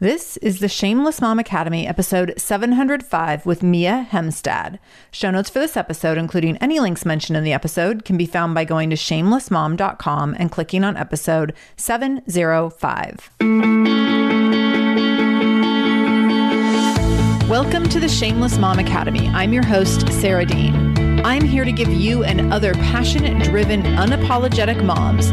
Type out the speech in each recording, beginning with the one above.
This is the Shameless Mom Academy, episode 705 with Mia Hemstad. Show notes for this episode, including any links mentioned in the episode, can be found by going to shamelessmom.com and clicking on episode 705. Welcome to the Shameless Mom Academy. I'm your host, Sarah Dean. I'm here to give you and other passionate, driven, unapologetic moms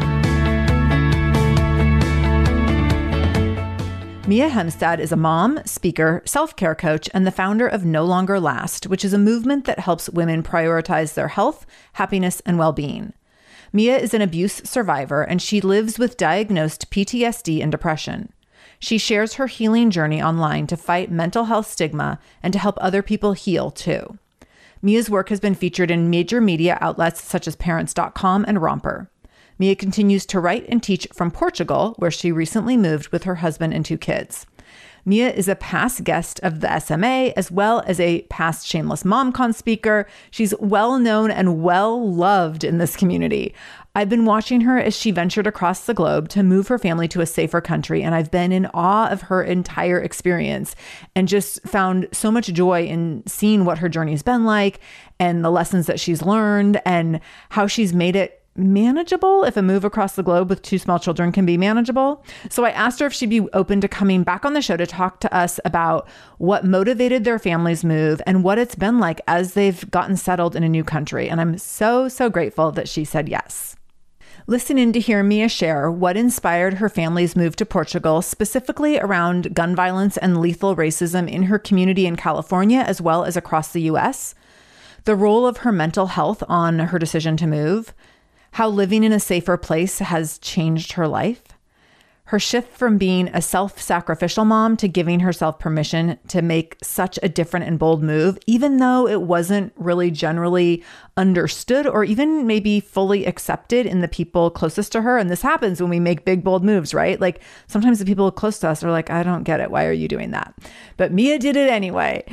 Mia Hemstad is a mom, speaker, self care coach, and the founder of No Longer Last, which is a movement that helps women prioritize their health, happiness, and well being. Mia is an abuse survivor and she lives with diagnosed PTSD and depression. She shares her healing journey online to fight mental health stigma and to help other people heal too. Mia's work has been featured in major media outlets such as Parents.com and Romper. Mia continues to write and teach from Portugal, where she recently moved with her husband and two kids. Mia is a past guest of the SMA as well as a past Shameless MomCon speaker. She's well known and well loved in this community. I've been watching her as she ventured across the globe to move her family to a safer country, and I've been in awe of her entire experience and just found so much joy in seeing what her journey's been like and the lessons that she's learned and how she's made it manageable if a move across the globe with two small children can be manageable. So I asked her if she'd be open to coming back on the show to talk to us about what motivated their family's move and what it's been like as they've gotten settled in a new country. And I'm so, so grateful that she said yes. Listen in to hear Mia share what inspired her family's move to Portugal, specifically around gun violence and lethal racism in her community in California, as well as across the US, the role of her mental health on her decision to move, how living in a safer place has changed her life. Her shift from being a self sacrificial mom to giving herself permission to make such a different and bold move, even though it wasn't really generally understood or even maybe fully accepted in the people closest to her. And this happens when we make big, bold moves, right? Like sometimes the people close to us are like, I don't get it. Why are you doing that? But Mia did it anyway.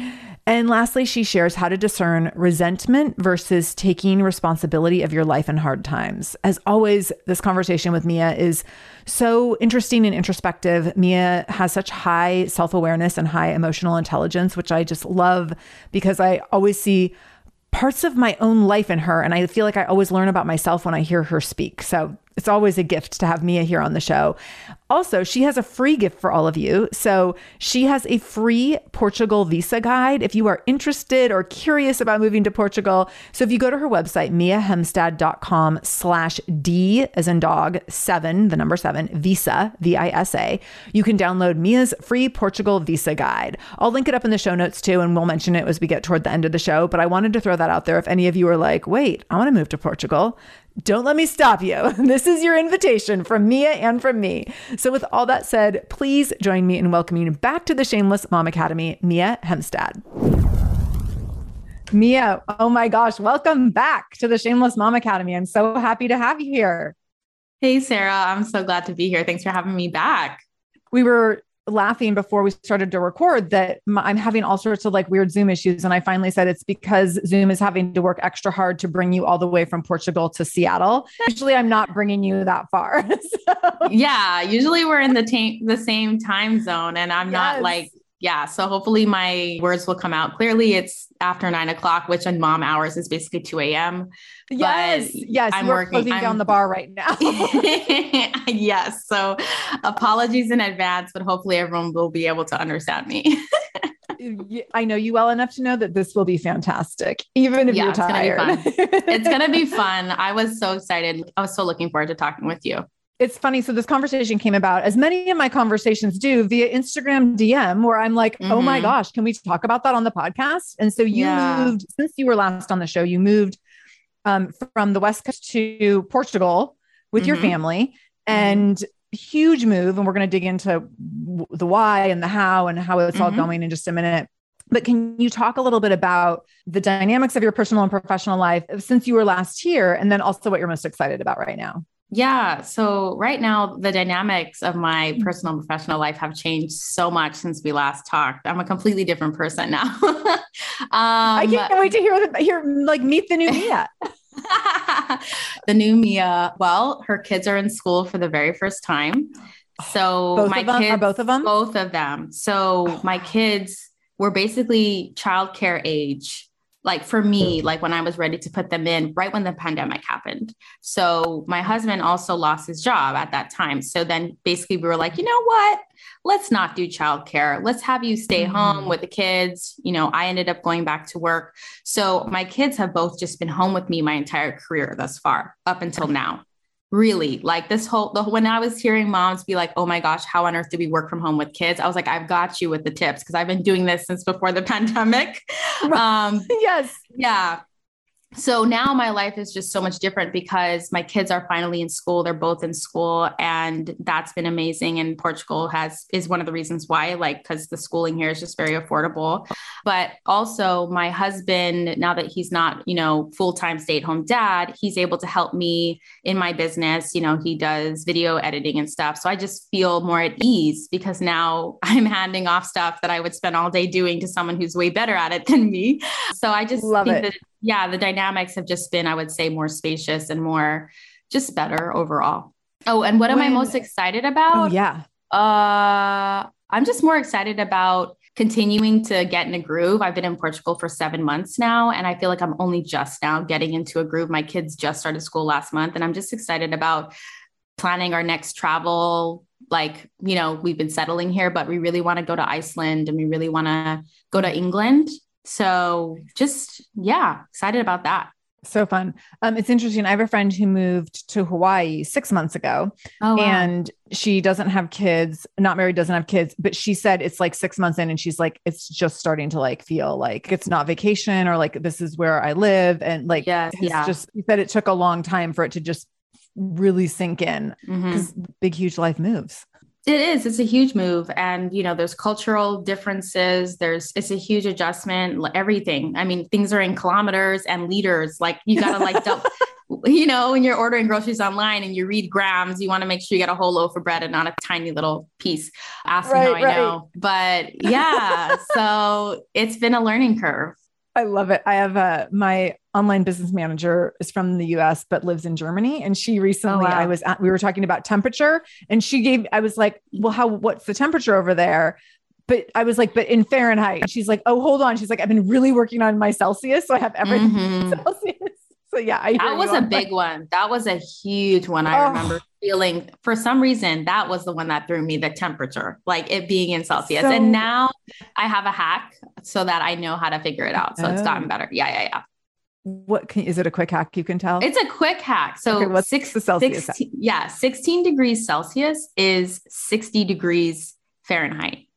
And lastly, she shares how to discern resentment versus taking responsibility of your life in hard times. As always, this conversation with Mia is so interesting and introspective. Mia has such high self awareness and high emotional intelligence, which I just love because I always see parts of my own life in her. And I feel like I always learn about myself when I hear her speak. So it's always a gift to have Mia here on the show. Also, she has a free gift for all of you. So she has a free Portugal visa guide if you are interested or curious about moving to Portugal. So if you go to her website, miahemstad.com slash D as in dog, seven, the number seven, visa, V-I-S-A, you can download Mia's free Portugal visa guide. I'll link it up in the show notes too, and we'll mention it as we get toward the end of the show. But I wanted to throw that out there if any of you are like, wait, I want to move to Portugal don't let me stop you. This is your invitation from Mia and from me. So, with all that said, please join me in welcoming back to the Shameless Mom Academy, Mia Hemstad. Mia, oh my gosh, welcome back to the Shameless Mom Academy. I'm so happy to have you here. Hey, Sarah, I'm so glad to be here. Thanks for having me back. We were laughing before we started to record that I'm having all sorts of like weird Zoom issues. And I finally said it's because Zoom is having to work extra hard to bring you all the way from Portugal to Seattle. Usually I'm not bringing you that far. so. Yeah. Usually we're in the, ta- the same time zone and I'm yes. not like yeah. So hopefully my words will come out clearly. It's after nine o'clock, which in mom hours is basically 2 a.m. Yes. Yes. I'm working closing I'm, down the bar right now. yes. So apologies in advance, but hopefully everyone will be able to understand me. I know you well enough to know that this will be fantastic, even if yeah, you're tired. It's gonna be fun. it's gonna be fun. I was so excited. I was so looking forward to talking with you it's funny. So this conversation came about, as many of my conversations do, via Instagram DM, where I'm like, mm-hmm. "Oh my mm-hmm. gosh, can we talk about that on the podcast?" And so you yeah. moved since you were last on the show. You moved um, from the West Coast to Portugal with mm-hmm. your family, mm-hmm. and huge move. And we're going to dig into the why and the how and how it's all mm-hmm. going in just a minute. But can you talk a little bit about the dynamics of your personal and professional life since you were last here, and then also what you're most excited about right now? Yeah. So right now, the dynamics of my mm-hmm. personal and professional life have changed so much since we last talked. I'm a completely different person now. um, I can't wait to hear the, hear like meet the new Mia. the new Mia. Well, her kids are in school for the very first time. So both my kids are both of them. Both of them. So oh, my kids were basically childcare age like for me, like when I was ready to put them in right when the pandemic happened. So my husband also lost his job at that time. So then basically we were like, you know what? Let's not do childcare. Let's have you stay mm-hmm. home with the kids. You know, I ended up going back to work. So my kids have both just been home with me my entire career thus far, up until now really? Like this whole the, when i was hearing moms be like oh my gosh how on earth do we work from home with kids? I was like i've got you with the tips because i've been doing this since before the pandemic. Um yes. yeah so now my life is just so much different because my kids are finally in school. They're both in school and that's been amazing. And portugal has is one of the reasons why like because the schooling here is just very affordable. But also my husband now that he's not you know full-time stay-at-home dad he's able to help me in my business. You know he does video editing and stuff. So i just feel more at ease because now i'm handing off stuff that i would spend all day doing to someone who's way better at it than me. So i just Love think it. Yeah, the dynamics have just been, I would say, more spacious and more just better overall. Oh, and what when, am I most excited about? Oh, yeah. Uh, I'm just more excited about continuing to get in a groove. I've been in Portugal for seven months now, and I feel like I'm only just now getting into a groove. My kids just started school last month, and I'm just excited about planning our next travel. Like, you know, we've been settling here, but we really want to go to Iceland and we really want to go to England. So just, yeah, excited about that. So fun. Um, it's interesting. I have a friend who moved to Hawaii six months ago, oh, wow. and she doesn't have kids, not married, doesn't have kids, but she said it's like six months in, and she's like, it's just starting to like feel like it's not vacation or like this is where I live, and like, yes, yeah, just she said it took a long time for it to just really sink in because mm-hmm. big, huge life moves. It is. It's a huge move. And, you know, there's cultural differences. There's, it's a huge adjustment, everything. I mean, things are in kilometers and liters. Like you got to like, dump, you know, when you're ordering groceries online and you read grams, you want to make sure you get a whole loaf of bread and not a tiny little piece. Ask right, me how I know. But yeah, so it's been a learning curve. I love it. I have uh, my online business manager is from the US but lives in Germany and she recently oh, wow. I was at, we were talking about temperature and she gave I was like, "Well, how what's the temperature over there?" But I was like, "But in Fahrenheit." And she's like, "Oh, hold on." She's like, "I've been really working on my Celsius, so I have everything mm-hmm. Celsius." So yeah, I that was a big one. That was a huge one. I oh. remember feeling for some reason that was the one that threw me the temperature, like it being in Celsius. So, and now I have a hack so that I know how to figure it out. So oh. it's gotten oh. better. Yeah, yeah, yeah. What can is it a quick hack you can tell? It's a quick hack. So okay, what's six, the Celsius 16, yeah, 16 degrees Celsius is 60 degrees Fahrenheit.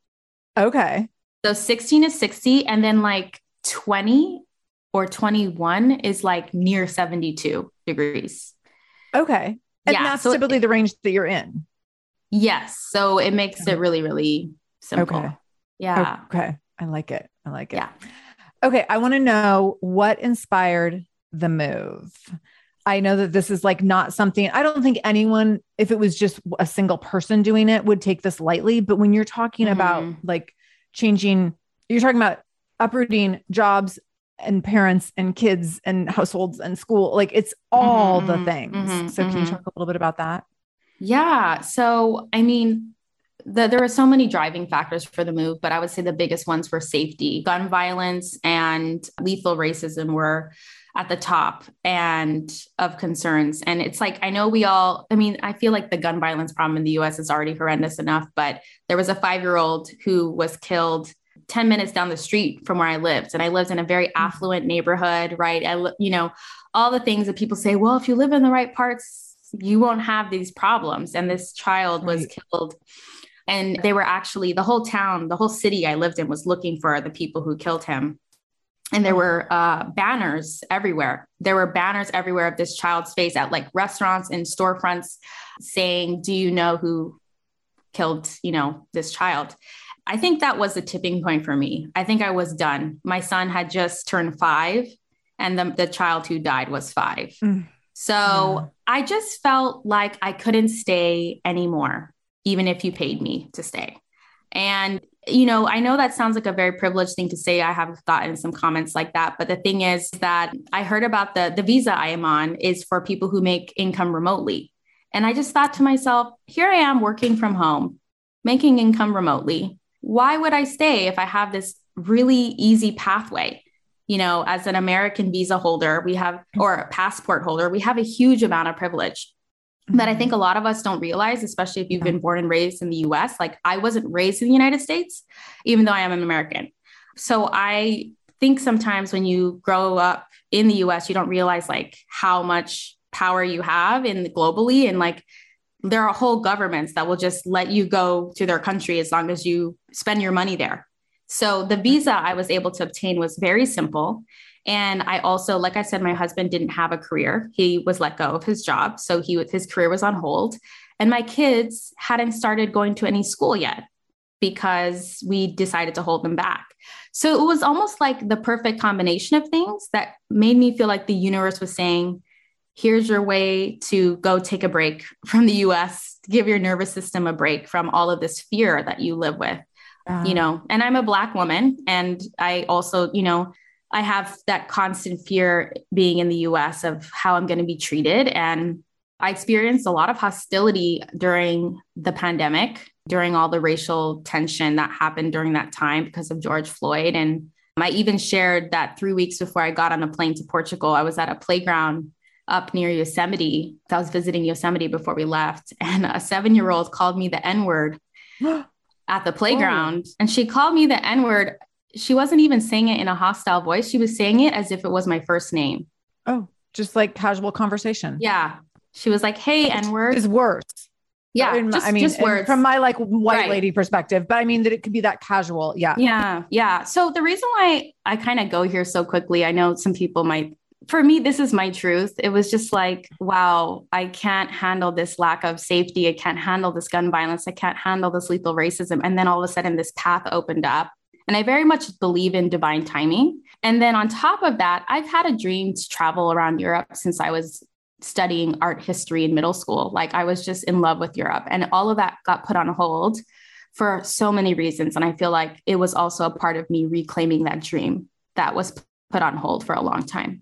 Okay. So 16 is 60 and then like 20 or 21 is like near 72 degrees. Okay. And yeah, that's so typically it, the range that you're in. Yes. So it makes it really, really simple. Okay. Yeah. Okay. I like it. I like it. Yeah. Okay. I want to know what inspired the move. I know that this is like not something I don't think anyone, if it was just a single person doing it, would take this lightly. But when you're talking mm-hmm. about like changing, you're talking about uprooting jobs and parents and kids and households and school. Like it's all mm-hmm, the things. Mm-hmm, so can you mm-hmm. talk a little bit about that? Yeah. So, I mean, the, there are so many driving factors for the move, but I would say the biggest ones were safety, gun violence, and lethal racism were at the top and of concerns. And it's like, I know we all, I mean, I feel like the gun violence problem in the US is already horrendous enough, but there was a five year old who was killed 10 minutes down the street from where I lived. And I lived in a very mm-hmm. affluent neighborhood, right? I, you know, all the things that people say, well, if you live in the right parts, you won't have these problems. And this child right. was killed. And they were actually, the whole town, the whole city I lived in was looking for the people who killed him. And there were uh, banners everywhere. There were banners everywhere of this child's face at like restaurants and storefronts saying, Do you know who killed, you know, this child? I think that was the tipping point for me. I think I was done. My son had just turned five, and the, the child who died was five. Mm. So yeah. I just felt like I couldn't stay anymore, even if you paid me to stay. And, you know, I know that sounds like a very privileged thing to say. I have gotten some comments like that. But the thing is that I heard about the, the visa I am on is for people who make income remotely. And I just thought to myself, here I am working from home, making income remotely why would I stay if I have this really easy pathway? You know, as an American visa holder, we have, or a passport holder, we have a huge amount of privilege that I think a lot of us don't realize, especially if you've been born and raised in the US. Like I wasn't raised in the United States, even though I am an American. So I think sometimes when you grow up in the US, you don't realize like how much power you have in globally and like there are whole governments that will just let you go to their country as long as you spend your money there. So the visa I was able to obtain was very simple. And I also, like I said, my husband didn't have a career. He was let go of his job. So he his career was on hold. And my kids hadn't started going to any school yet because we decided to hold them back. So it was almost like the perfect combination of things that made me feel like the universe was saying, here's your way to go take a break from the US, give your nervous system a break from all of this fear that you live with. Uh, you know, and I'm a black woman and I also, you know, I have that constant fear being in the US of how I'm going to be treated. And I experienced a lot of hostility during the pandemic, during all the racial tension that happened during that time because of George Floyd. And I even shared that 3 weeks before I got on a plane to Portugal, I was at a playground up near Yosemite. I was visiting Yosemite before we left, and a seven year old called me the N word at the playground. Oh. And she called me the N word. She wasn't even saying it in a hostile voice. She was saying it as if it was my first name. Oh, just like casual conversation. Yeah. She was like, hey, N word. Is words. Yeah. Just, I mean, just words. from my like white right. lady perspective, but I mean that it could be that casual. Yeah. Yeah. Yeah. So the reason why I kind of go here so quickly, I know some people might for me, this is my truth. It was just like, wow, I can't handle this lack of safety. I can't handle this gun violence. I can't handle this lethal racism. And then all of a sudden, this path opened up. And I very much believe in divine timing. And then on top of that, I've had a dream to travel around Europe since I was studying art history in middle school. Like I was just in love with Europe. And all of that got put on hold for so many reasons. And I feel like it was also a part of me reclaiming that dream that was put on hold for a long time.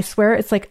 swear it's like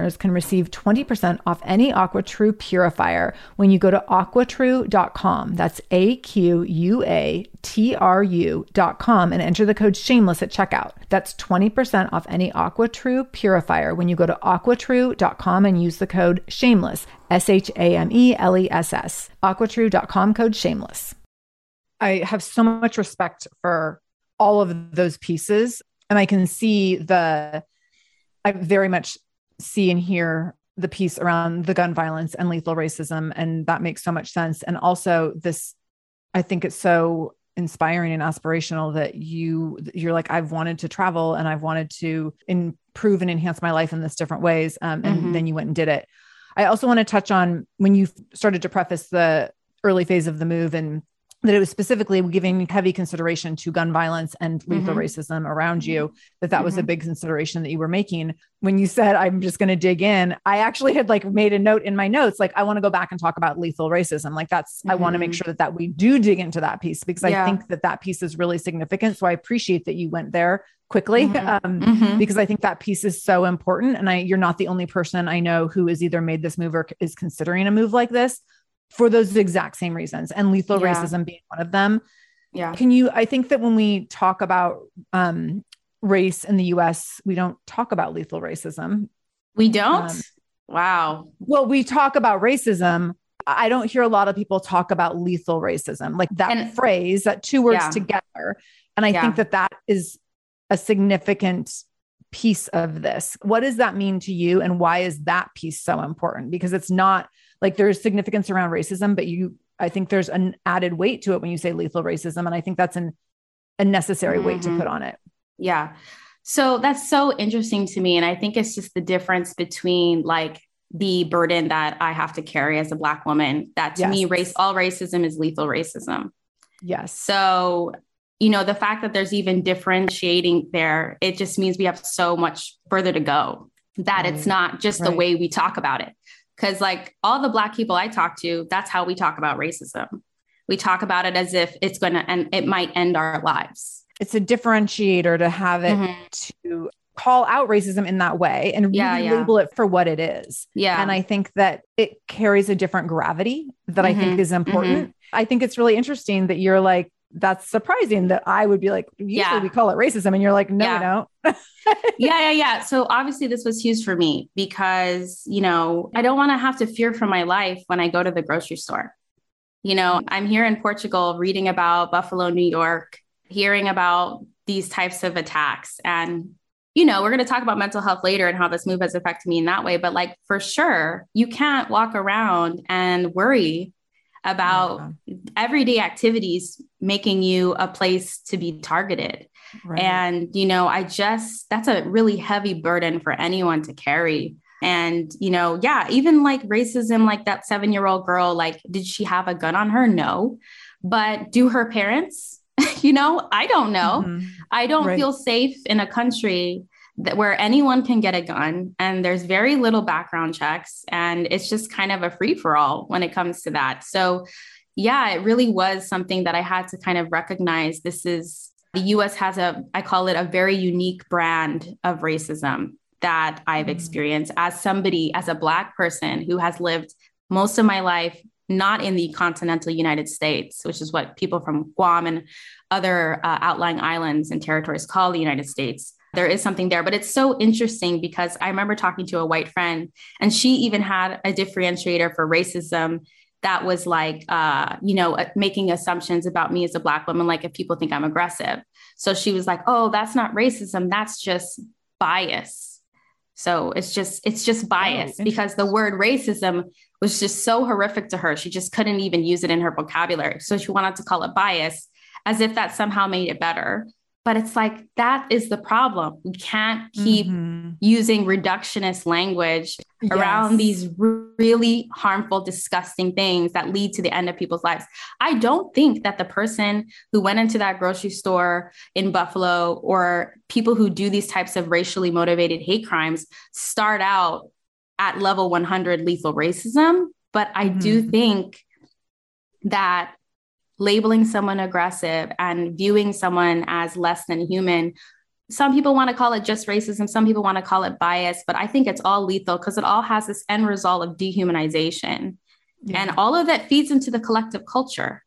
listeners can receive 20% off any AquaTrue purifier when you go to aquatrue.com. That's A Q U A T R U.com and enter the code shameless at checkout. That's 20% off any AquaTrue purifier when you go to aquatrue.com and use the code shameless, S H A M E L E S S. Aquatrue.com code shameless. I have so much respect for all of those pieces and I can see the I very much see and hear the piece around the gun violence and lethal racism and that makes so much sense and also this i think it's so inspiring and aspirational that you you're like i've wanted to travel and i've wanted to improve and enhance my life in this different ways um, and mm-hmm. then you went and did it i also want to touch on when you started to preface the early phase of the move and that it was specifically giving heavy consideration to gun violence and lethal mm-hmm. racism around you that that mm-hmm. was a mm-hmm. big consideration that you were making when you said i'm just going to dig in i actually had like made a note in my notes like i want to go back and talk about lethal racism like that's mm-hmm. i want to make sure that that we do dig into that piece because yeah. i think that that piece is really significant so i appreciate that you went there quickly mm-hmm. um, mm-hmm. because i think that piece is so important and i you're not the only person i know who has either made this move or is considering a move like this for those exact same reasons and lethal yeah. racism being one of them. Yeah. Can you I think that when we talk about um race in the US, we don't talk about lethal racism. We don't? Um, wow. Well, we talk about racism. I don't hear a lot of people talk about lethal racism, like that and, phrase, that two words yeah. together. And I yeah. think that that is a significant piece of this. What does that mean to you? And why is that piece so important? Because it's not like there's significance around racism, but you, I think there's an added weight to it when you say lethal racism. And I think that's an, a necessary mm-hmm. weight to put mm-hmm. on it. Yeah. So that's so interesting to me. And I think it's just the difference between like the burden that I have to carry as a Black woman, that to yes. me, race, all racism is lethal racism. Yes. So, you know, the fact that there's even differentiating there, it just means we have so much further to go that right. it's not just right. the way we talk about it Because, like, all the Black people I talk to, that's how we talk about racism. We talk about it as if it's going to, and it might end our lives. It's a differentiator to have it mm-hmm. to call out racism in that way and really yeah, yeah. label it for what it is. Yeah. And I think that it carries a different gravity that mm-hmm. I think mm-hmm. is important. Mm-hmm. I think it's really interesting that you're like, that's surprising that I would be like, usually yeah. we call it racism. And you're like, no, yeah. no. yeah, yeah, yeah. So obviously this was huge for me because, you know, I don't want to have to fear for my life when I go to the grocery store. You know, mm-hmm. I'm here in Portugal reading about Buffalo, New York, hearing about these types of attacks. And, you know, we're going to talk about mental health later and how this move has affected me in that way. But like for sure, you can't walk around and worry about yeah. everyday activities making you a place to be targeted. Right. And, you know, I just, that's a really heavy burden for anyone to carry. And, you know, yeah, even like racism, like that seven year old girl, like, did she have a gun on her? No. But do her parents? you know, I don't know. Mm-hmm. I don't right. feel safe in a country that where anyone can get a gun and there's very little background checks and it's just kind of a free for all when it comes to that. So yeah, it really was something that I had to kind of recognize this is the US has a I call it a very unique brand of racism that I've mm-hmm. experienced as somebody as a black person who has lived most of my life not in the continental United States, which is what people from Guam and other uh, outlying islands and territories call the United States there is something there. But it's so interesting because I remember talking to a white friend, and she even had a differentiator for racism that was like, uh, you know, uh, making assumptions about me as a Black woman, like if people think I'm aggressive. So she was like, oh, that's not racism, that's just bias. So it's just it's just bias oh, because the word racism was just so horrific to her. She just couldn't even use it in her vocabulary. So she wanted to call it bias as if that somehow made it better. But it's like that is the problem. We can't keep mm-hmm. using reductionist language yes. around these really harmful, disgusting things that lead to the end of people's lives. I don't think that the person who went into that grocery store in Buffalo or people who do these types of racially motivated hate crimes start out at level 100 lethal racism. But I mm-hmm. do think that labeling someone aggressive and viewing someone as less than human. Some people want to call it just racism, some people want to call it bias, but I think it's all lethal because it all has this end result of dehumanization. Yeah. And all of that feeds into the collective culture,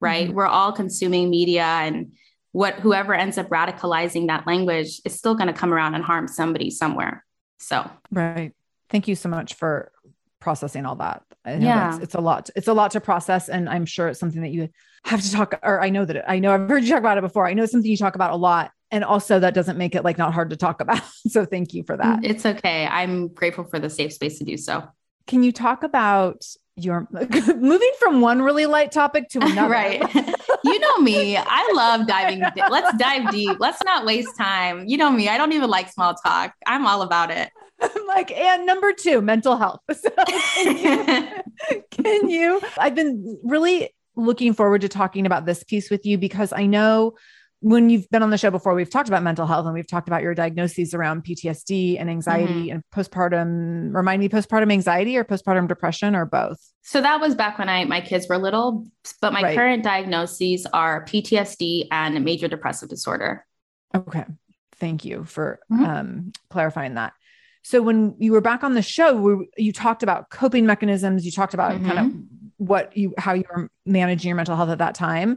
right? Mm-hmm. We're all consuming media and what whoever ends up radicalizing that language is still going to come around and harm somebody somewhere. So, right. Thank you so much for processing all that. yeah, it's a lot. It's a lot to process, and I'm sure it's something that you have to talk. Or I know that it, I know I've heard you talk about it before. I know it's something you talk about a lot, and also that doesn't make it like not hard to talk about. so thank you for that. Mm, it's okay. I'm grateful for the safe space to do so. Can you talk about your moving from one really light topic to another? right. you know me. I love diving. Let's dive deep. Let's not waste time. You know me. I don't even like small talk. I'm all about it. I'm like, and number two, mental health. So can, you, can you? I've been really looking forward to talking about this piece with you because I know when you've been on the show before, we've talked about mental health and we've talked about your diagnoses around PTSD and anxiety mm-hmm. and postpartum. Remind me, postpartum anxiety or postpartum depression or both? So that was back when I my kids were little, but my right. current diagnoses are PTSD and major depressive disorder. Okay, thank you for mm-hmm. um, clarifying that. So when you were back on the show, you talked about coping mechanisms. You talked about mm-hmm. kind of what you how you were managing your mental health at that time.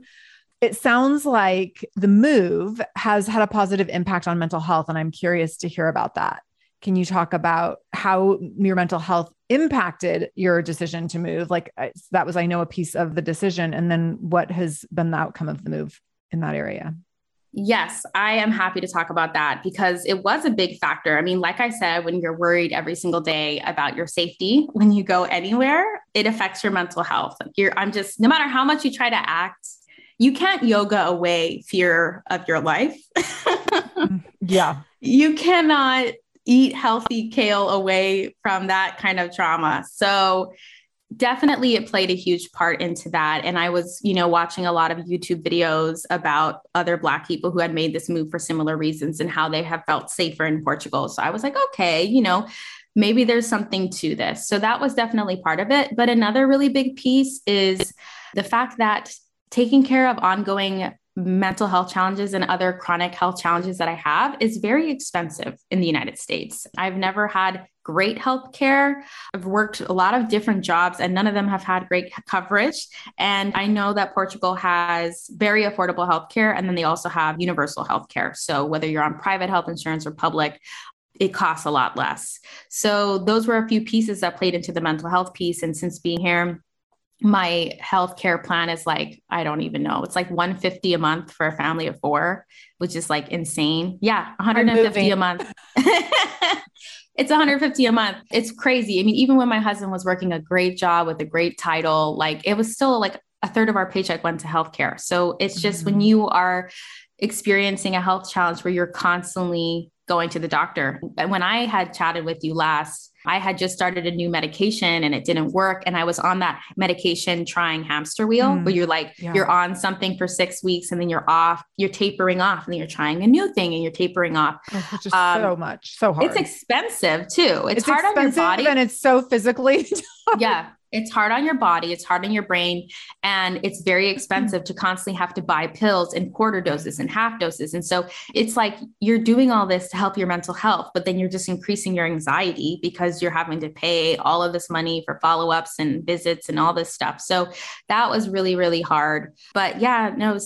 It sounds like the move has had a positive impact on mental health, and I'm curious to hear about that. Can you talk about how your mental health impacted your decision to move? Like that was, I know, a piece of the decision, and then what has been the outcome of the move in that area? Yes, I am happy to talk about that because it was a big factor. I mean, like I said, when you're worried every single day about your safety when you go anywhere, it affects your mental health. Like You're, I'm just, no matter how much you try to act, you can't yoga away fear of your life. yeah. You cannot eat healthy kale away from that kind of trauma. So definitely it played a huge part into that and i was you know watching a lot of youtube videos about other black people who had made this move for similar reasons and how they have felt safer in portugal so i was like okay you know maybe there's something to this. So that was definitely part of it. But another really big piece is the fact that taking care of ongoing mental health challenges and other chronic health challenges that I have is very expensive in the United States. I've never had great health care. I've worked a lot of different jobs and none of them have had great coverage. And I know that Portugal has very affordable health care and then they also have universal health care. So whether you're on private health insurance or public, it costs a lot less. So those were a few pieces that played into the mental health piece. And since being here, my healthcare plan is like I don't even know. It's like 150 a month for a family of four, which is like insane. Yeah, 150 a month. it's 150 a month. It's crazy. I mean, even when my husband was working a great job with a great title, like it was still like a third of our paycheck went to healthcare. So it's just mm-hmm. when you are experiencing a health challenge where you're constantly going to the doctor. And when I had chatted with you last, I had just started a new medication and it didn't work. And I was on that medication trying hamster wheel mm, where you're like, yeah. you're on something for six weeks and then you're off, you're tapering off and then you're trying a new thing and you're tapering off. Oh, is um, so much, so hard. It's expensive too. It's, it's hard on your body. And it's so physically. yeah it's hard on your body, it's hard on your brain, and it's very mm-hmm. expensive to constantly have to buy pills in quarter doses and half doses. And so it's like you're doing all this to help your mental health, but then you're just increasing your anxiety because you're having to pay all of this money for follow ups and visits and all this stuff. So that was really, really hard. But yeah, no,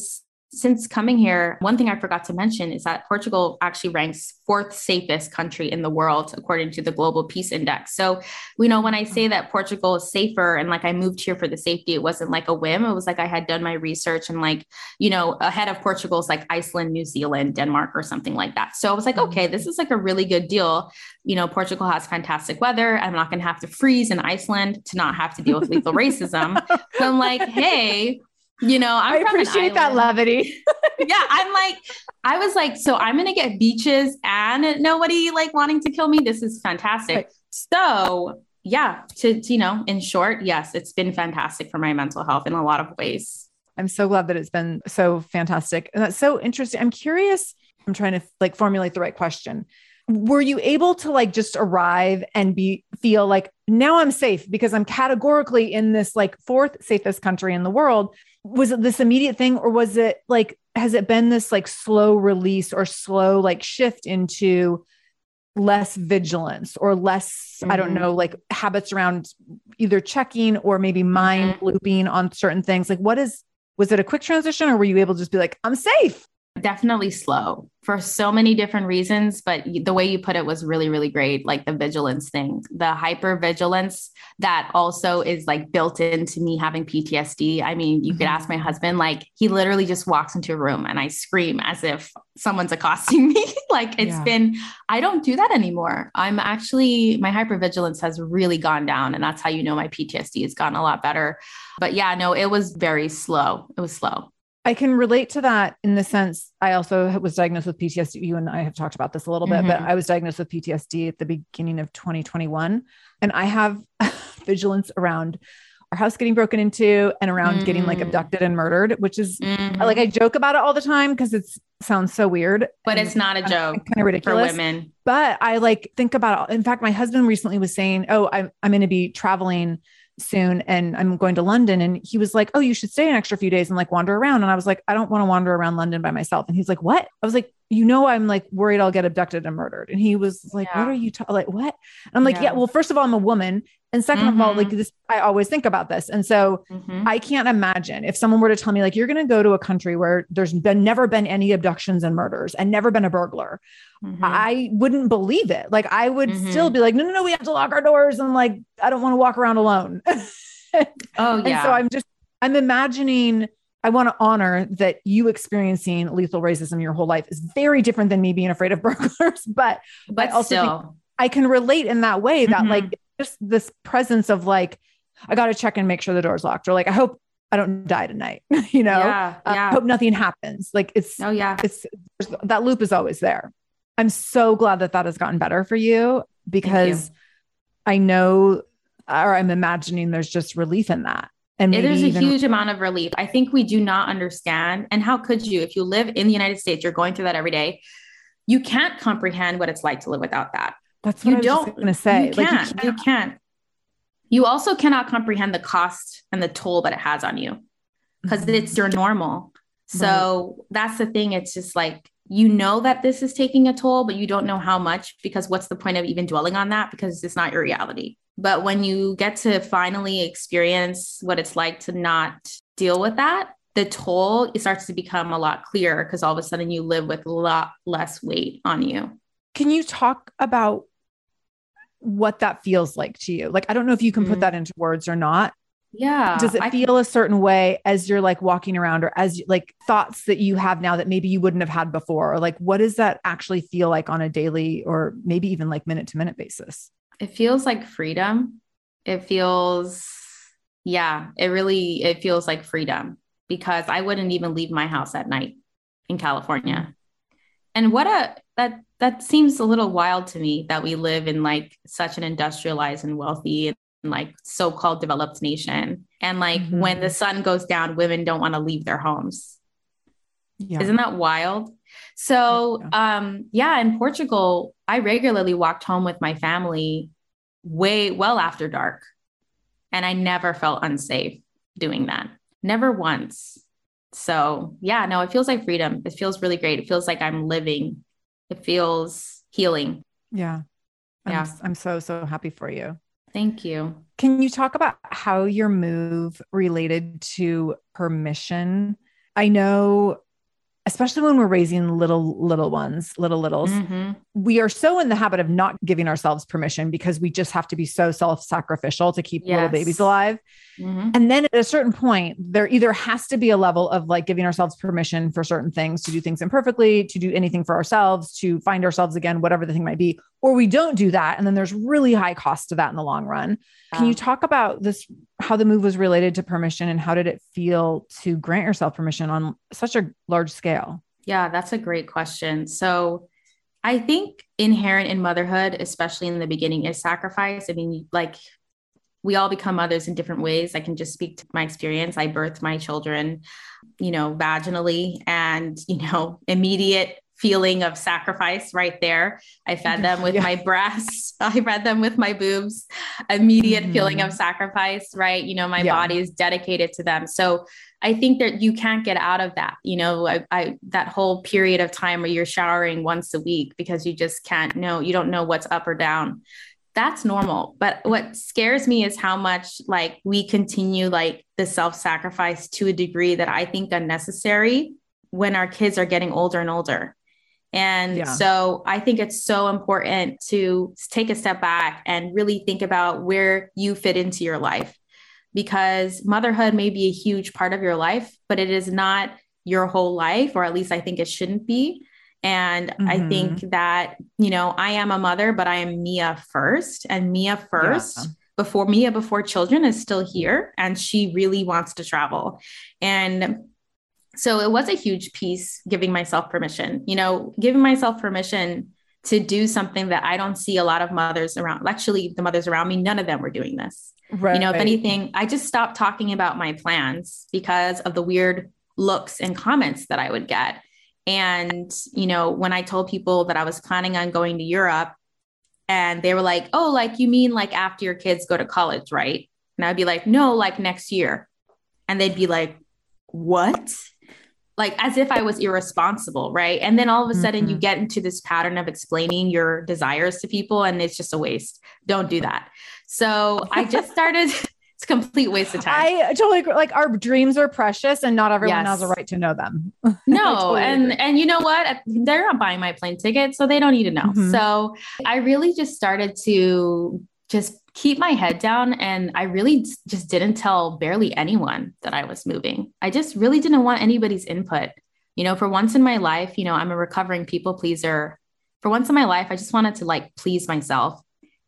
since coming here, one thing I forgot to mention is that Portugal actually ranks fourth safest country in the world according to the Global Peace Index. So, you know, when I say that Portugal is safer and like I moved here for the safety, it wasn't like a whim. It was like I had done my research and like, you know, ahead of Portugal's like Iceland, New Zealand, Denmark, or something like that. So I was like, mm-hmm. okay, this is like a really good deal. You know, Portugal has fantastic weather. I'm not going to have to freeze in Iceland to not have to deal with lethal racism. So I'm like, hey, you know, I'm i appreciate that levity. yeah, I'm like, I was like, so I'm gonna get beaches and nobody like wanting to kill me. This is fantastic. Right. So yeah, to, to you know, in short, yes, it's been fantastic for my mental health in a lot of ways. I'm so glad that it's been so fantastic. And that's so interesting. I'm curious. I'm trying to like formulate the right question. Were you able to like just arrive and be feel like now I'm safe because I'm categorically in this like fourth safest country in the world? Was it this immediate thing or was it like has it been this like slow release or slow like shift into less vigilance or less mm-hmm. i don't mm-hmm. know like habits around either checking or maybe mind mm-hmm. looping on certain things like what is was it a quick transition or were you able to just be like i'm safe definitely slow for so many different reasons but the way you put it was really really great like the vigilance thing the hyper vigilance that also is like built into me having PTSD i mean you mm-hmm. could ask my husband like he literally just walks into a room and i scream as if someone's accosting me. Like it's yeah. been i don't do that anymore. I'm actually my hyper vigilance has really gone down and that's how you know my PTSD has gotten a lot better. But yeah no it was very slow. It was slow I can relate to that in the sense I also was diagnosed with PTSD. You and I have talked about this a little bit, mm-hmm. but I was diagnosed with PTSD at the beginning of 2021. And I have vigilance around our house getting broken into and around mm. getting like mm. abducted and murdered, which is mm-hmm. like I joke about it all the time because it sounds so weird. But it's not a joke. Kind of ridiculous. For women. But I like think about it. In fact, my husband recently was saying, Oh, I'm, I'm going to be traveling soon and I'm going to London. And he was like, Oh, you should stay an extra few days and like wander around. And I was like, I don't want to wander around London by myself. And he's like, What? I was like, You know, I'm like worried I'll get abducted and murdered. And he was like, yeah. What are you ta-? like? What? And I'm like, yeah. yeah. well, first of all, I'm a woman. And 2nd mm-hmm. of all, like mm-hmm. this, I always think about this. And so mm-hmm. I can't imagine if someone were to tell me, like, you're going to go to a country where there's been never been any abductions and murders and never been a burglar. Mm-hmm. I wouldn't believe it. Like, I would still mm-hmm. be like, no, no, no, we have to lock our doors. And like, I don't want to walk around alone. oh, yeah. And so I'm just, I'm imagining I want to honor that you experiencing lethal racism your whole life is very different than me being afraid of burglars. But, but I also still. I can relate in that way that mm-hmm. like just this presence of like, I got to check and make sure the door's locked, or like, I hope I don't die tonight, you know, yeah, uh, yeah. I hope nothing happens. Like it's, oh yeah, it's that loop is always there. I'm so glad that that has gotten better for you because you. I know or I'm imagining there's just relief in that. And there's a even- huge amount of relief. I think we do not understand. And how could you, if you live in the United States, you're going through that every day, you can't comprehend what it's like to live without that. That's what you I was don't, going to say. You can't, like, you can't. You can't. You also cannot comprehend the cost and the toll that it has on you because mm-hmm. it's your normal. So right. that's the thing. It's just like you know that this is taking a toll, but you don't know how much because what's the point of even dwelling on that because it's not your reality. But when you get to finally experience what it's like to not deal with that, the toll it starts to become a lot clearer because all of a sudden you live with a lot less weight on you. Can you talk about what that feels like to you? Like, I don't know if you can mm-hmm. put that into words or not. Yeah. Does it I feel a certain way as you're like walking around or as like thoughts that you have now that maybe you wouldn't have had before? Or like, what does that actually feel like on a daily or maybe even like minute to minute basis? It feels like freedom. It feels, yeah, it really, it feels like freedom because I wouldn't even leave my house at night in California. And what a, that, that seems a little wild to me that we live in like such an industrialized and wealthy and like so-called developed nation. And like mm-hmm. when the sun goes down women don't want to leave their homes. Yeah. isn't that wild? So yeah. um yeah in portugal i regularly walked home with my family way well after dark. And i never felt unsafe doing that. Never once. So yeah no it feels like freedom. It feels really great. It feels like i'm living it feels healing yeah I'm, yeah i'm so so happy for you Thank you. Can you talk about how your move related to permission? I know especially when we're raising little little ones little littles mm-hmm. we are so in the habit of not giving ourselves permission because we just have to be so self-sacrificial to keep yes. little babies alive mm-hmm. and then at a certain point there either has to be a level of like giving ourselves permission for certain things to do things imperfectly to do anything for ourselves to find ourselves again whatever the thing might be or we don't do that and then there's really high cost to that in the long run can you talk about this how the move was related to permission and how did it feel to grant yourself permission on such a large scale? Yeah, that's a great question. So, I think inherent in motherhood, especially in the beginning, is sacrifice. I mean, like we all become mothers in different ways. I can just speak to my experience. I birthed my children, you know, vaginally and, you know, immediate feeling of sacrifice right there. I fed them with yeah. my breasts. I fed them with my boobs. Immediate mm-hmm. feeling of sacrifice, right? You know, my yeah. body is dedicated to them. So I think that you can't get out of that. You know, I, I that whole period of time where you're showering once a week because you just can't know. You don't know what's up or down. That's normal. But what scares me is how much like we continue like the self-sacrifice to a degree that I think unnecessary when our kids are getting older and older and yeah. so I think it's so important to take a step back and really think about where you fit into your life because motherhood may be a huge part of your life, but it is not your whole life, or at least I think it shouldn't be. And mm-hmm. I think that, you know, I am a mother, but I am Mia first, and Mia first. Yeah. Before Mia, before children is still here, and she really wants to travel. And so it was a huge piece giving myself permission, you know, giving myself permission to do something that I don't see a lot of mothers around. Actually, the mothers around me, none of them were doing this. Right. You know, if anything, I just stopped talking about my plans because of the weird looks and comments that I would get. And, you know, when I told people that I was planning on going to Europe and they were like, oh, like you mean like after your kids go to college, right? And I'd be like, no, like next year. And they'd be like, what? Like as if I was irresponsible, right? And then all of a sudden mm-hmm. you get into this pattern of explaining your desires to people and it's just a waste. Don't do that. So I just started it's a complete waste of time. I totally agree. Like our dreams are precious and not everyone yes. has a right to know them. No. totally and agree. and you know what? They're not buying my plane ticket, so they don't need to know. Mm-hmm. So I really just started to just keep my head down. And I really just didn't tell barely anyone that I was moving. I just really didn't want anybody's input. You know, for once in my life, you know, I'm a recovering people pleaser. For once in my life, I just wanted to like please myself.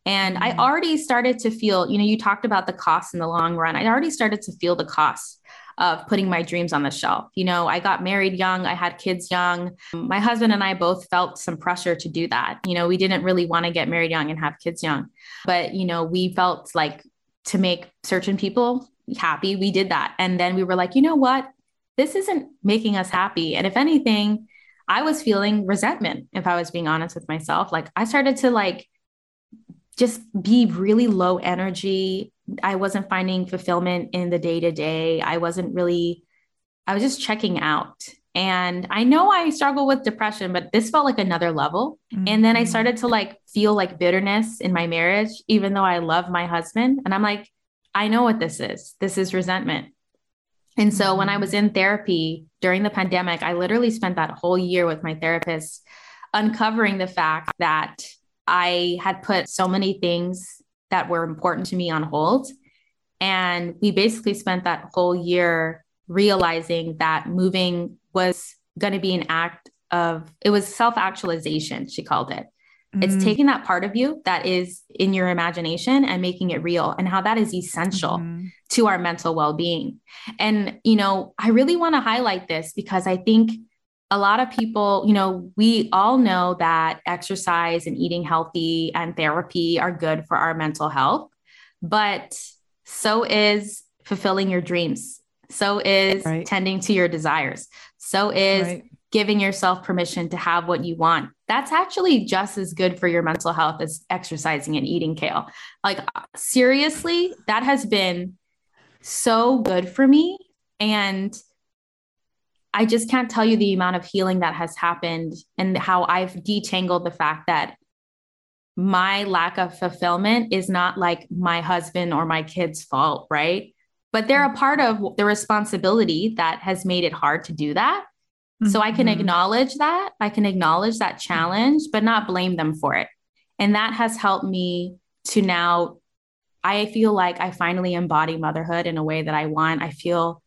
And I mm-hmm. already started to feel, you know, you talked about the cost in the long run. I already started to feel the cost of putting my dreams on the shelf. You know, I got married young, I had kids young. My husband and I both felt some pressure to do that. You know, we didn't really want to get married young and have kids young, but, you know, we felt like to make certain people happy, we did that. And then we were like, you know what? This isn't making us happy. And if anything, I was feeling resentment, if I was being honest with myself. Like I started to like just be really low energy. I wasn't finding fulfillment in the day to day. I wasn't really, I was just checking out. And I know I struggle with depression, but this felt like another level. Mm-hmm. And then I mm-hmm. started to like feel like bitterness in my marriage, even though I love my husband. And I'm like, I know what this is. This is resentment. And so when I mm-hmm. was in therapy during the pandemic, I literally spent that whole year with my therapist uncovering the fact that I had put so many things that were important to me on hold. And we basically spent that whole year realizing that moving was going to be an act of, it was self actualization, she called it. Mm-hmm. It's mm. taking that part of you that is in your imagination and making it real, and how that is essential mm-hmm. to our mental well being. And, you know, I really want to highlight this because I think a lot of people, you know, we all know that exercise and eating healthy and therapy are good for our mental health, but so is fulfilling your dreams. So is right. tending to your desires. So is right. giving yourself permission to have what you want. That's actually just as good for your mental health as exercising and eating kale. Like, seriously, that has been so good for me. And I just can't tell you the amount of healing that has happened and how I've detangled the fact that my lack of fulfillment is not like my husband or my kids' fault, right? But they're a part of the responsibility that has made it hard to do that. Mm-hmm. So I can mm-hmm. acknowledge that. I can acknowledge that challenge, but not blame them for it. And that has helped me to now, I feel like I finally embody motherhood in a way that I want. I feel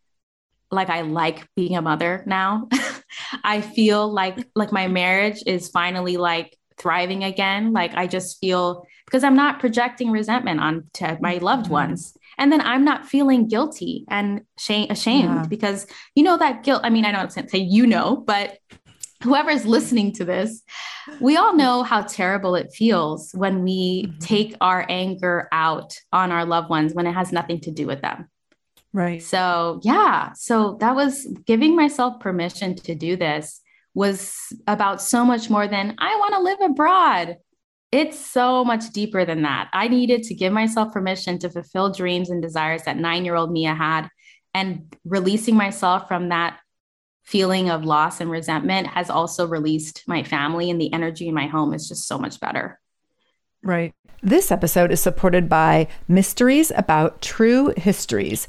like I like being a mother now. I feel like like my marriage is finally like thriving again. Like I just feel because I'm not projecting resentment onto my loved mm-hmm. ones. And then I'm not feeling guilty and shame, ashamed yeah. because you know that guilt. I mean, I don't say you know, but whoever's listening to this, we all know how terrible it feels when we mm-hmm. take our anger out on our loved ones when it has nothing to do with them. Right. So, yeah. So that was giving myself permission to do this was about so much more than I want to live abroad. It's so much deeper than that. I needed to give myself permission to fulfill dreams and desires that nine year old Mia had. And releasing myself from that feeling of loss and resentment has also released my family, and the energy in my home is just so much better. Right. This episode is supported by Mysteries About True Histories,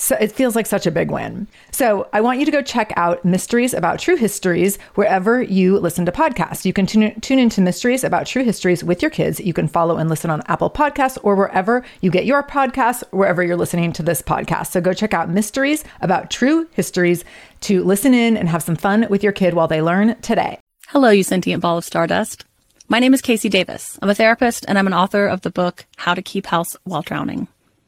So it feels like such a big win. So I want you to go check out Mysteries About True Histories wherever you listen to podcasts. You can tune, tune into Mysteries About True Histories with your kids. You can follow and listen on Apple Podcasts or wherever you get your podcasts, wherever you're listening to this podcast. So go check out Mysteries About True Histories to listen in and have some fun with your kid while they learn today. Hello, you sentient ball of stardust. My name is KC Davis. I'm a therapist and I'm an author of the book How to Keep House While Drowning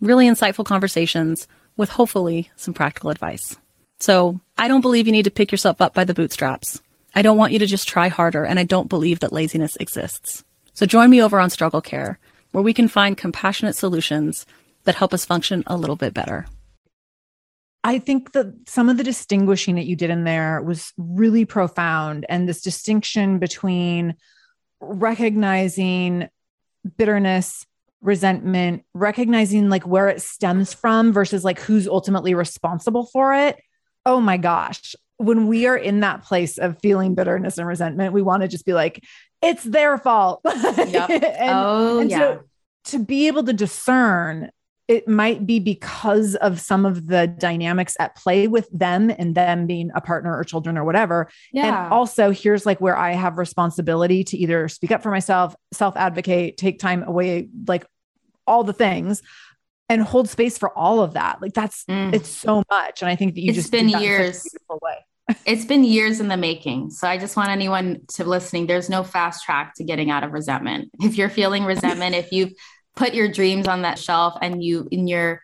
really insightful conversations with hopefully some practical advice. So I don't believe you need to pick yourself up by the bootstraps. I don't want you to just try harder, and I don't believe that laziness exists. So join me over on Struggle Care, where we can find compassionate solutions that help us function a little bit better. I think that some of the distinguishing that you did in there was really profound. And this distinction between recognizing bitterness, resentment, recognizing like where it stems from versus like who's ultimately responsible for it. Oh my gosh. When we are in that place of feeling bitterness and resentment, we want to just be like, it's their fault. Yep. and, oh, and yeah. So to be able to discern it might be because of some of the dynamics at play with them and them being a partner or children or whatever. Yeah. And also, here's like where I have responsibility to either speak up for myself, self advocate, take time away, like all the things and hold space for all of that. Like that's mm. it's so much. And I think that you it's just been years. it's been years in the making. So I just want anyone to listening, there's no fast track to getting out of resentment. If you're feeling resentment, if you've put your dreams on that shelf and you and you're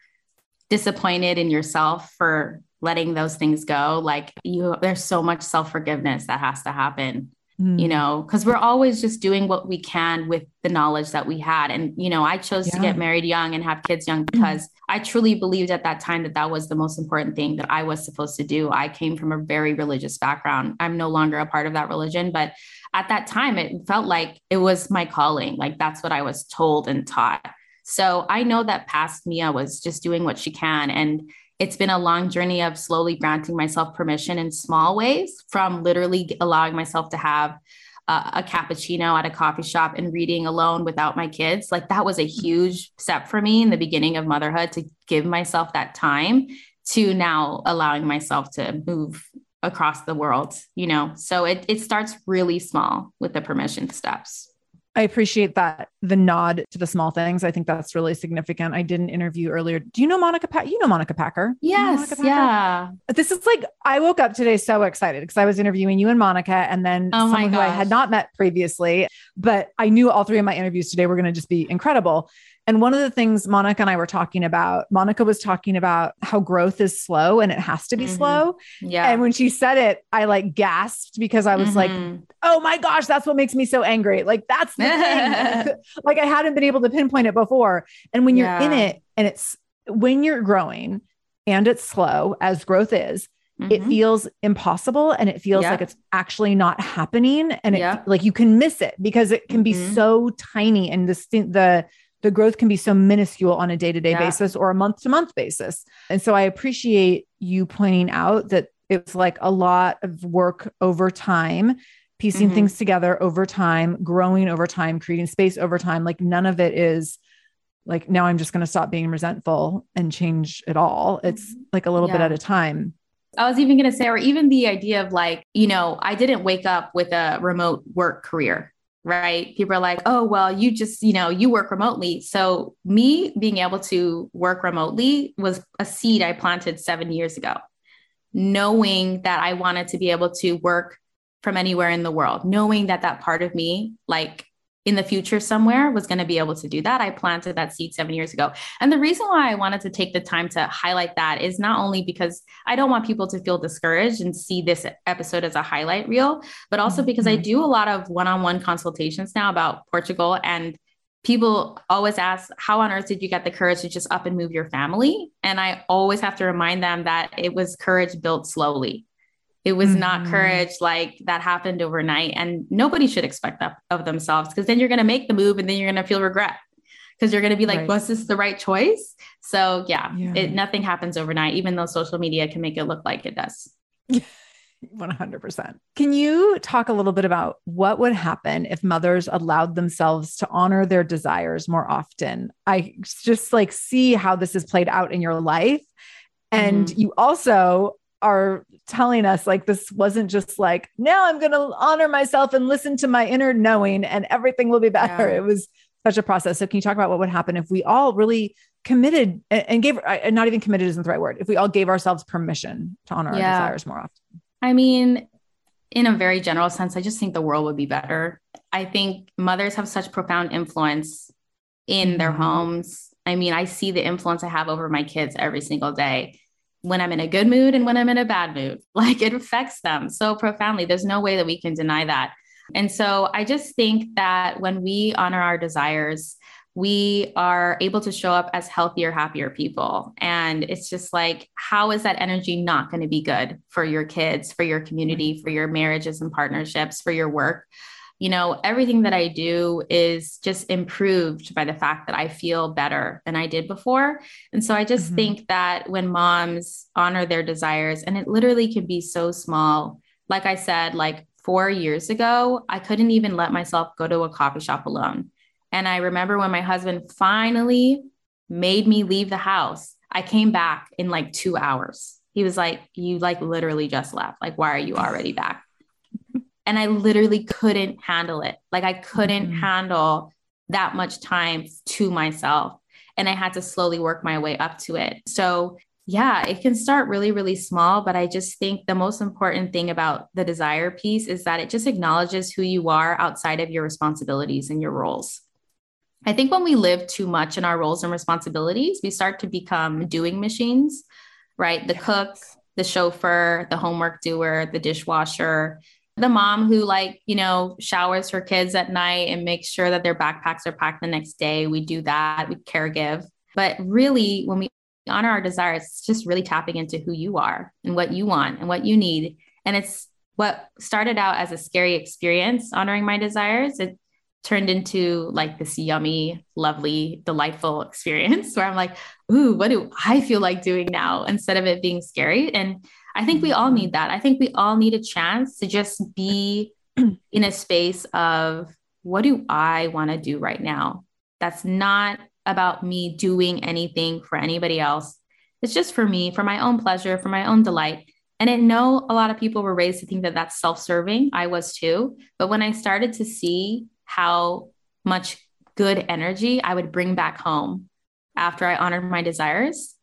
disappointed in yourself for letting those things go like you there's so much self-forgiveness that has to happen mm. you know because we're always just doing what we can with the knowledge that we had and you know i chose yeah. to get married young and have kids young because mm. i truly believed at that time that that was the most important thing that i was supposed to do i came from a very religious background i'm no longer a part of that religion but at that time, it felt like it was my calling. Like that's what I was told and taught. So I know that past Mia was just doing what she can. And it's been a long journey of slowly granting myself permission in small ways from literally allowing myself to have uh, a cappuccino at a coffee shop and reading alone without my kids. Like that was a huge step for me in the beginning of motherhood to give myself that time to now allowing myself to move across the world, you know? So it, it starts really small with the permission steps. I appreciate that the nod to the small things. I think that's really significant. I did an interview earlier. Do you know Monica Packer? You know Monica Packer? Yes. Monica Packer? Yeah. This is like I woke up today so excited because I was interviewing you and Monica and then oh someone who I had not met previously, but I knew all three of my interviews today were going to just be incredible. And one of the things Monica and I were talking about, Monica was talking about how growth is slow and it has to be mm-hmm. slow. Yeah. And when she said it, I like gasped because I was mm-hmm. like, oh my gosh, that's what makes me so angry. Like that's the thing. like I hadn't been able to pinpoint it before. And when you're yeah. in it and it's when you're growing and it's slow as growth is, Mm-hmm. it feels impossible and it feels like it's actually not happening and it like you can miss it because it can be mm-hmm. so tiny and the the the growth can be so minuscule on a day-to-day basis or a month-to-month basis. And so I appreciate you pointing out that it's like a lot of work over time, piecing mm-hmm. things together over time, growing over time, creating space over time. Like none of it is like now I'm just going to stop being resentful and change it all. It's mm-hmm. like a little yeah. bit at a time. I was even going to say, or even the idea of like, you know, I didn't wake up with a remote work career right? People are like, oh, well, you just, you know, you work remotely. So, me being able to work remotely was a seed I planted seven years ago, knowing that I wanted to be able to work from anywhere in the world, knowing that that part of me, like, in the future somewhere was going to be able to do that. I planted that seed seven years ago. And the reason why I wanted to take the time to highlight that is not only because I don't want people to feel discouraged and see this episode as a highlight reel, but also mm-hmm. because I do a lot of one on one consultations now about Portugal. And people always ask, How on earth did you get the courage to just up and move your family? And I always have to remind them that it was courage built slowly. It was mm-hmm. not courage like that happened overnight. And nobody should expect that of themselves because then you're going to make the move and then you're going to feel regret because you're going to be like, right. was this the right choice? So, yeah, yeah, It, nothing happens overnight, even though social media can make it look like it does. 100%. Can you talk a little bit about what would happen if mothers allowed themselves to honor their desires more often? I just like see how this is played out in your life. And mm-hmm. you also are telling us like this wasn't just like now i'm going to honor myself and listen to my inner knowing and everything will be better yeah. it was such a process so can you talk about what would happen if we all really committed and gave and not even committed isn't the right word if we all gave ourselves permission to honor yeah. our desires more often i mean in a very general sense i just think the world would be better i think mothers have such profound influence in mm-hmm. their homes i mean i see the influence i have over my kids every single day when I'm in a good mood and when I'm in a bad mood. Like it affects them so profoundly. There's no way that we can deny that. And so I just think that when we honor our desires, we are able to show up as healthier, happier people. And it's just like, how is that energy not going to be good for your kids, for your community, for your marriages and partnerships, for your work? You know, everything that I do is just improved by the fact that I feel better than I did before. And so I just mm-hmm. think that when moms honor their desires, and it literally can be so small, like I said, like four years ago, I couldn't even let myself go to a coffee shop alone. And I remember when my husband finally made me leave the house, I came back in like two hours. He was like, You like literally just left. Like, why are you already back? And I literally couldn't handle it. Like, I couldn't mm-hmm. handle that much time to myself. And I had to slowly work my way up to it. So, yeah, it can start really, really small. But I just think the most important thing about the desire piece is that it just acknowledges who you are outside of your responsibilities and your roles. I think when we live too much in our roles and responsibilities, we start to become doing machines, right? The cook, the chauffeur, the homework doer, the dishwasher, the mom who, like, you know, showers her kids at night and makes sure that their backpacks are packed the next day. We do that, we care give. But really, when we honor our desires, it's just really tapping into who you are and what you want and what you need. And it's what started out as a scary experience, honoring my desires. It turned into like this yummy, lovely, delightful experience where I'm like, ooh, what do I feel like doing now instead of it being scary? And I think we all need mm-hmm. that. I think we all need a chance to just be in a space of what do I want to do right now? That's not about me doing anything for anybody else. It's just for me, for my own pleasure, for my own delight. And I know a lot of people were raised to think that that's self serving. I was too. But when I started to see how much good energy I would bring back home after I honored my desires,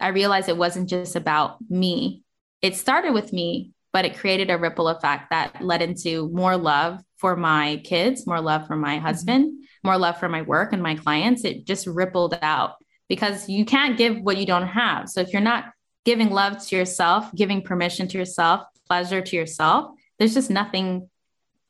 I realized it wasn't just about me. It started with me, but it created a ripple effect that led into more love for my kids, more love for my mm-hmm. husband, more love for my work and my clients. It just rippled out because you can't give what you don't have. So if you're not giving love to yourself, giving permission to yourself, pleasure to yourself, there's just nothing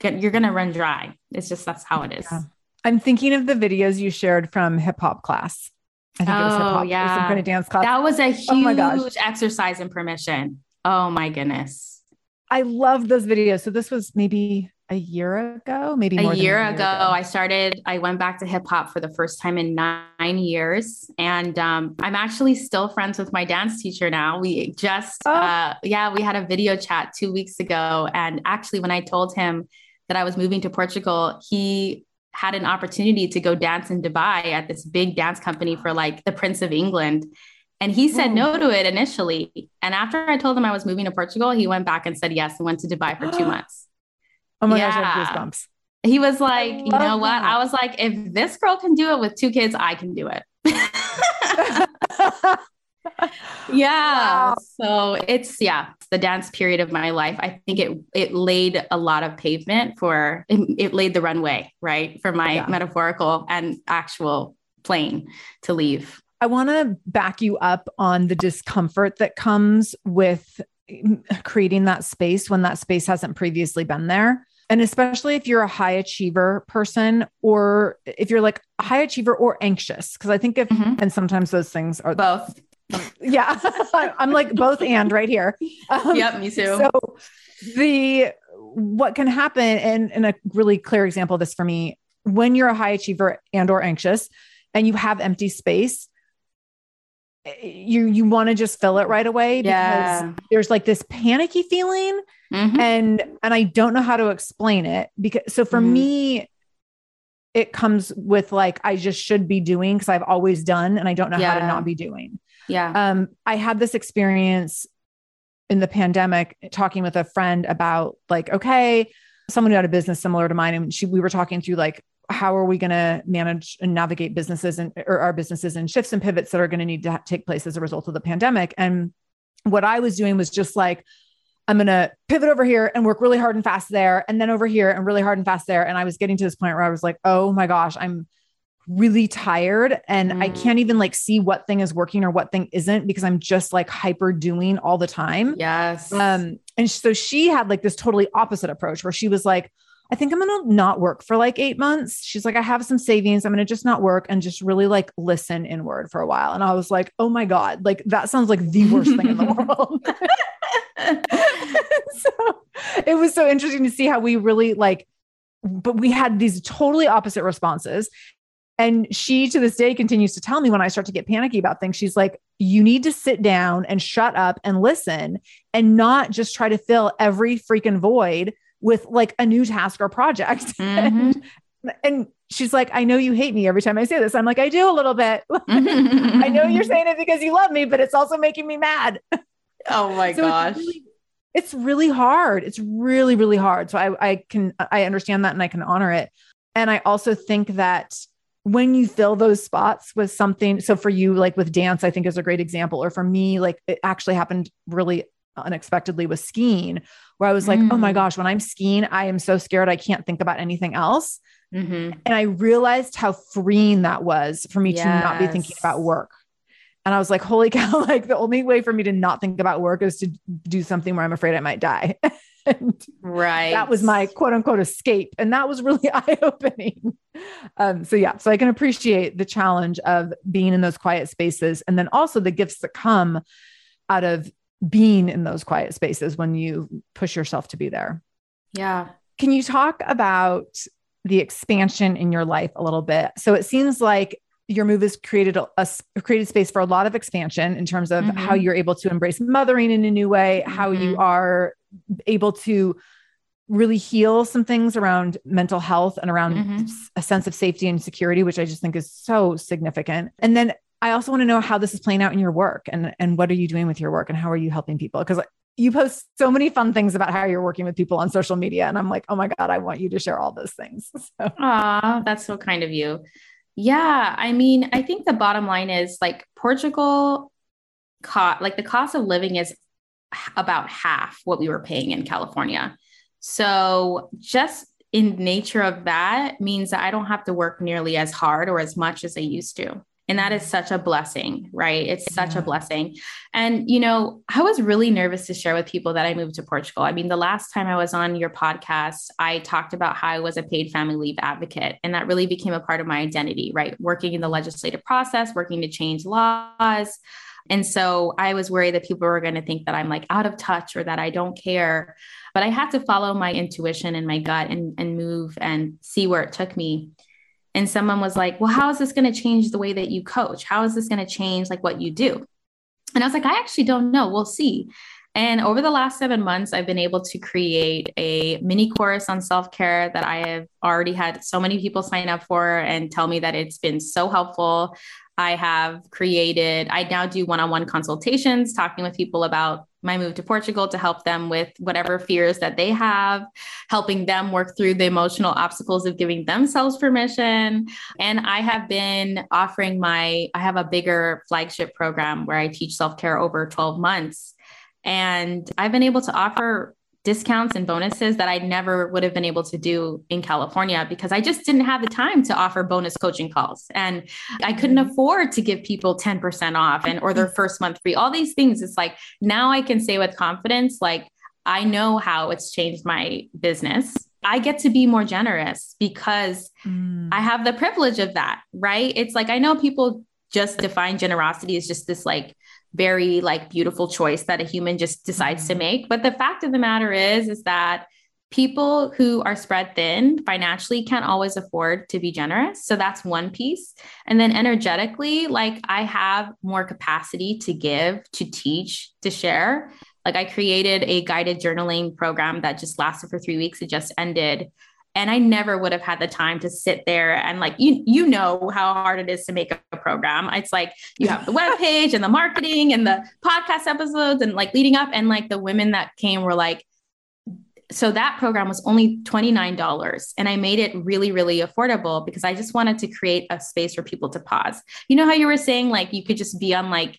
you're going to run dry. It's just that's how it is. Yeah. I'm thinking of the videos you shared from hip hop class. I think oh, it was hip hop. Yeah. Some kind of dance class. That was a huge oh my gosh. exercise in permission. Oh my goodness. I love those videos. So this was maybe a year ago, maybe a year, a year ago, ago, I started, I went back to hip hop for the first time in nine years. And um, I'm actually still friends with my dance teacher now. We just, oh. uh, yeah, we had a video chat two weeks ago. And actually, when I told him that I was moving to Portugal, he had an opportunity to go dance in Dubai at this big dance company for like the Prince of England. And he said no to it initially. And after I told him I was moving to Portugal, he went back and said yes and went to Dubai for two months. Oh my yeah. gosh, I have goosebumps. He was like, you know what? That. I was like, if this girl can do it with two kids, I can do it. yeah. Wow. So it's yeah, the dance period of my life. I think it it laid a lot of pavement for it, it laid the runway, right? For my yeah. metaphorical and actual plane to leave. I want to back you up on the discomfort that comes with creating that space when that space hasn't previously been there. And especially if you're a high achiever person, or if you're like a high achiever or anxious, because I think if, mm-hmm. and sometimes those things are both yeah, I'm like both and right here. Um, yep, me too. So the what can happen, and, and a really clear example of this for me, when you're a high achiever and or anxious, and you have empty space, you you want to just fill it right away yeah. because there's like this panicky feeling, mm-hmm. and and I don't know how to explain it because so for mm-hmm. me it comes with like I just should be doing because I've always done and I don't know yeah. how to not be doing. Yeah. Um, I had this experience in the pandemic talking with a friend about like, okay, someone who had a business similar to mine, and she we were talking through like how are we going to manage and navigate businesses and or our businesses and shifts and pivots that are going to need to take place as a result of the pandemic. And what I was doing was just like, I'm going to pivot over here and work really hard and fast there, and then over here and really hard and fast there. And I was getting to this point where I was like, oh my gosh, I'm really tired and mm. I can't even like see what thing is working or what thing isn't because I'm just like hyper doing all the time. Yes. Um and so she had like this totally opposite approach where she was like, I think I'm going to not work for like eight months. She's like, I have some savings. I'm going to just not work and just really like listen inward for a while. And I was like, oh my God, like that sounds like the worst thing in the world. so it was so interesting to see how we really like, but we had these totally opposite responses. And she to this day continues to tell me when I start to get panicky about things, she's like, you need to sit down and shut up and listen and not just try to fill every freaking void with like a new task or project. Mm-hmm. and, and she's like, I know you hate me every time I say this. I'm like, I do a little bit. I know you're saying it because you love me, but it's also making me mad. Oh my so gosh. It's really, it's really, hard. It's really, really hard. So I, I can, I understand that and I can honor it. And I also think that when you fill those spots with something, so for you, like with dance, I think is a great example. Or for me, like it actually happened really unexpectedly with skiing, where I was like, mm. oh my mm. gosh, when I'm skiing, I am so scared. I can't think about anything else. Mm-hmm. And I realized how freeing that was for me yes. to not be thinking about work. And I was like, holy cow, like the only way for me to not think about work is to do something where I'm afraid I might die. right. That was my quote unquote escape. And that was really eye opening. Um, so, yeah, so I can appreciate the challenge of being in those quiet spaces and then also the gifts that come out of being in those quiet spaces when you push yourself to be there. Yeah. Can you talk about the expansion in your life a little bit? So it seems like your move has created a, a created space for a lot of expansion in terms of mm-hmm. how you're able to embrace mothering in a new way, mm-hmm. how you mm-hmm. are able to really heal some things around mental health and around mm-hmm. a sense of safety and security, which I just think is so significant. And then I also want to know how this is playing out in your work and and what are you doing with your work and how are you helping people? Because you post so many fun things about how you're working with people on social media, and I'm like, oh my god, I want you to share all those things. So. Aw, that's so kind of you. Yeah, I mean, I think the bottom line is like Portugal, cost like the cost of living is about half what we were paying in California. So just in nature of that means that I don't have to work nearly as hard or as much as I used to. And that is such a blessing, right? It's such a blessing. And, you know, I was really nervous to share with people that I moved to Portugal. I mean, the last time I was on your podcast, I talked about how I was a paid family leave advocate. And that really became a part of my identity, right? Working in the legislative process, working to change laws. And so I was worried that people were going to think that I'm like out of touch or that I don't care. But I had to follow my intuition and my gut and, and move and see where it took me and someone was like, Well, how is this going to change the way that you coach? How is this going to change like what you do? And I was like, I actually don't know. We'll see. And over the last seven months, I've been able to create a mini course on self care that I have already had so many people sign up for and tell me that it's been so helpful. I have created, I now do one on one consultations, talking with people about my move to Portugal to help them with whatever fears that they have, helping them work through the emotional obstacles of giving themselves permission. And I have been offering my, I have a bigger flagship program where I teach self care over 12 months. And I've been able to offer discounts and bonuses that I never would have been able to do in California because I just didn't have the time to offer bonus coaching calls and I couldn't mm-hmm. afford to give people 10% off and or their mm-hmm. first month free all these things it's like now I can say with confidence like I know how it's changed my business I get to be more generous because mm. I have the privilege of that right it's like I know people just define generosity as just this like very like beautiful choice that a human just decides mm-hmm. to make. But the fact of the matter is is that people who are spread thin financially can't always afford to be generous. So that's one piece. And then energetically like i have more capacity to give to teach to share. Like i created a guided journaling program that just lasted for 3 weeks. It just ended and i never would have had the time to sit there and like you you know how hard it is to make a program. It's like you have the web page and the marketing and the podcast episodes and like leading up. And like the women that came were like so that program was only $29 and i made it really really affordable because i just wanted to create a space for people to pause. You know how you were saying like you could just be on like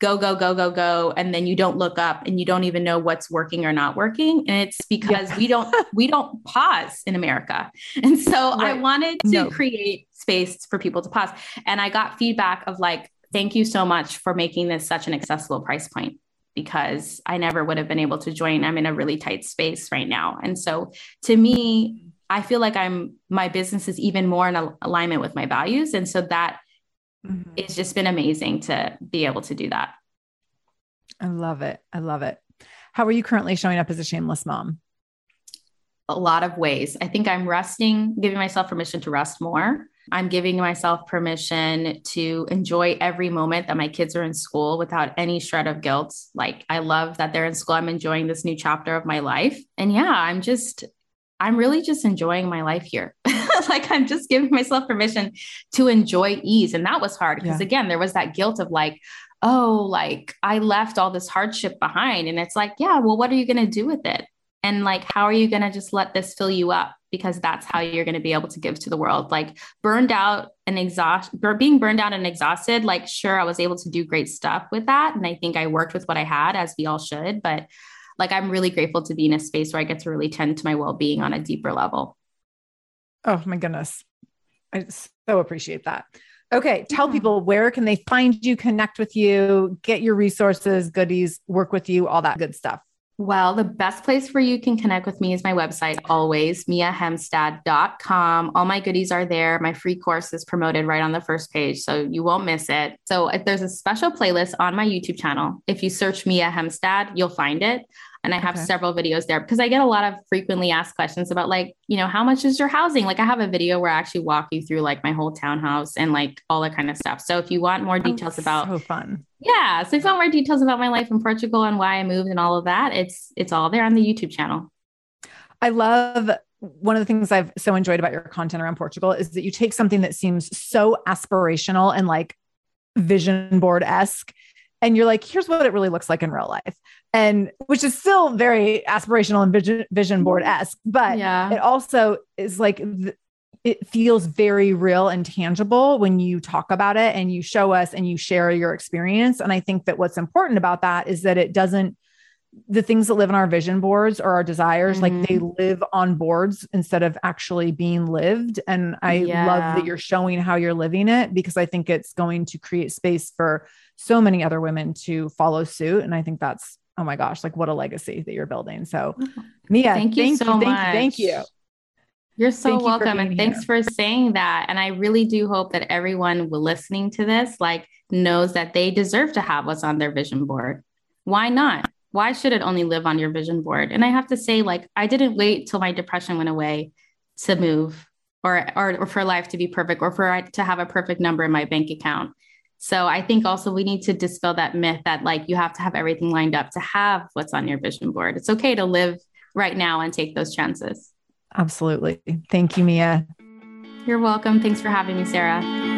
go, go, go, go, go. And then you don't look up and you don't even know what's working or not working. And it's because yeah. we don't, we don't pause in America. And so right. I wanted to no. create space for people to pause. And I got feedback of like, thank you so much for making this such an accessible price point because I never would have been able to join. I'm in a really tight space right now. And so to me, I feel like I'm my business is even more in alignment with my values. And so that mm-hmm. it's just been amazing to be able to do that. I love it. I love it. How are you currently showing up as a shameless mom? A lot of ways. I think I'm resting, giving myself permission to rest more. I'm giving myself permission to enjoy every moment that my kids are in school without any shred of guilt. Like, I love that they're in school. I'm enjoying this new chapter of my life. And yeah, I'm just, I'm really just enjoying my life here. like, I'm just giving myself permission to enjoy ease. And that was hard because, yeah. again, there was that guilt of like, oh, like I left all this hardship behind. And it's like, yeah, well, what are you going to do with it? And like, how are you going to just let this fill you up? Because that's how you're going to be able to give to the world. Like, burned out and exhaust, being burned out and exhausted, like, sure, I was able to do great stuff with that. And I think I worked with what I had, as we all should. But like, I'm really grateful to be in a space where I get to really tend to my well being on a deeper level. Oh, my goodness. I so appreciate that. Okay, tell people where can they find you, connect with you, get your resources, goodies, work with you, all that good stuff. Well, the best place where you can connect with me is my website, always, miahemstad.com. All my goodies are there. My free course is promoted right on the first page, so you won't miss it. So, if there's a special playlist on my YouTube channel, if you search Mia Hemstad, you'll find it. And I have okay. several videos there because I get a lot of frequently asked questions about like, you know, how much is your housing? Like I have a video where I actually walk you through like my whole townhouse and like all that kind of stuff. So if you want more oh, details oh, about so fun. Yeah. So if you want more details about my life in Portugal and why I moved and all of that, it's it's all there on the YouTube channel. I love one of the things I've so enjoyed about your content around Portugal is that you take something that seems so aspirational and like vision board esque and you're like, here's what it really looks like in real life. And which is still very aspirational and vision, vision board esque, but yeah. it also is like, th- it feels very real and tangible when you talk about it and you show us and you share your experience. And I think that what's important about that is that it doesn't, the things that live on our vision boards or our desires, mm-hmm. like they live on boards instead of actually being lived. And I yeah. love that you're showing how you're living it because I think it's going to create space for so many other women to follow suit. And I think that's, oh my gosh, like what a legacy that you're building. So, oh, Mia, thank you thank so you, much. Thank you. Thank you. You're so thank welcome. You and thanks for saying that. And I really do hope that everyone listening to this, like, knows that they deserve to have what's on their vision board. Why not? Why should it only live on your vision board? And I have to say, like, I didn't wait till my depression went away to move or, or, or for life to be perfect or for to have a perfect number in my bank account. So I think also we need to dispel that myth that like you have to have everything lined up to have what's on your vision board. It's okay to live right now and take those chances. Absolutely. Thank you, Mia. You're welcome. Thanks for having me, Sarah.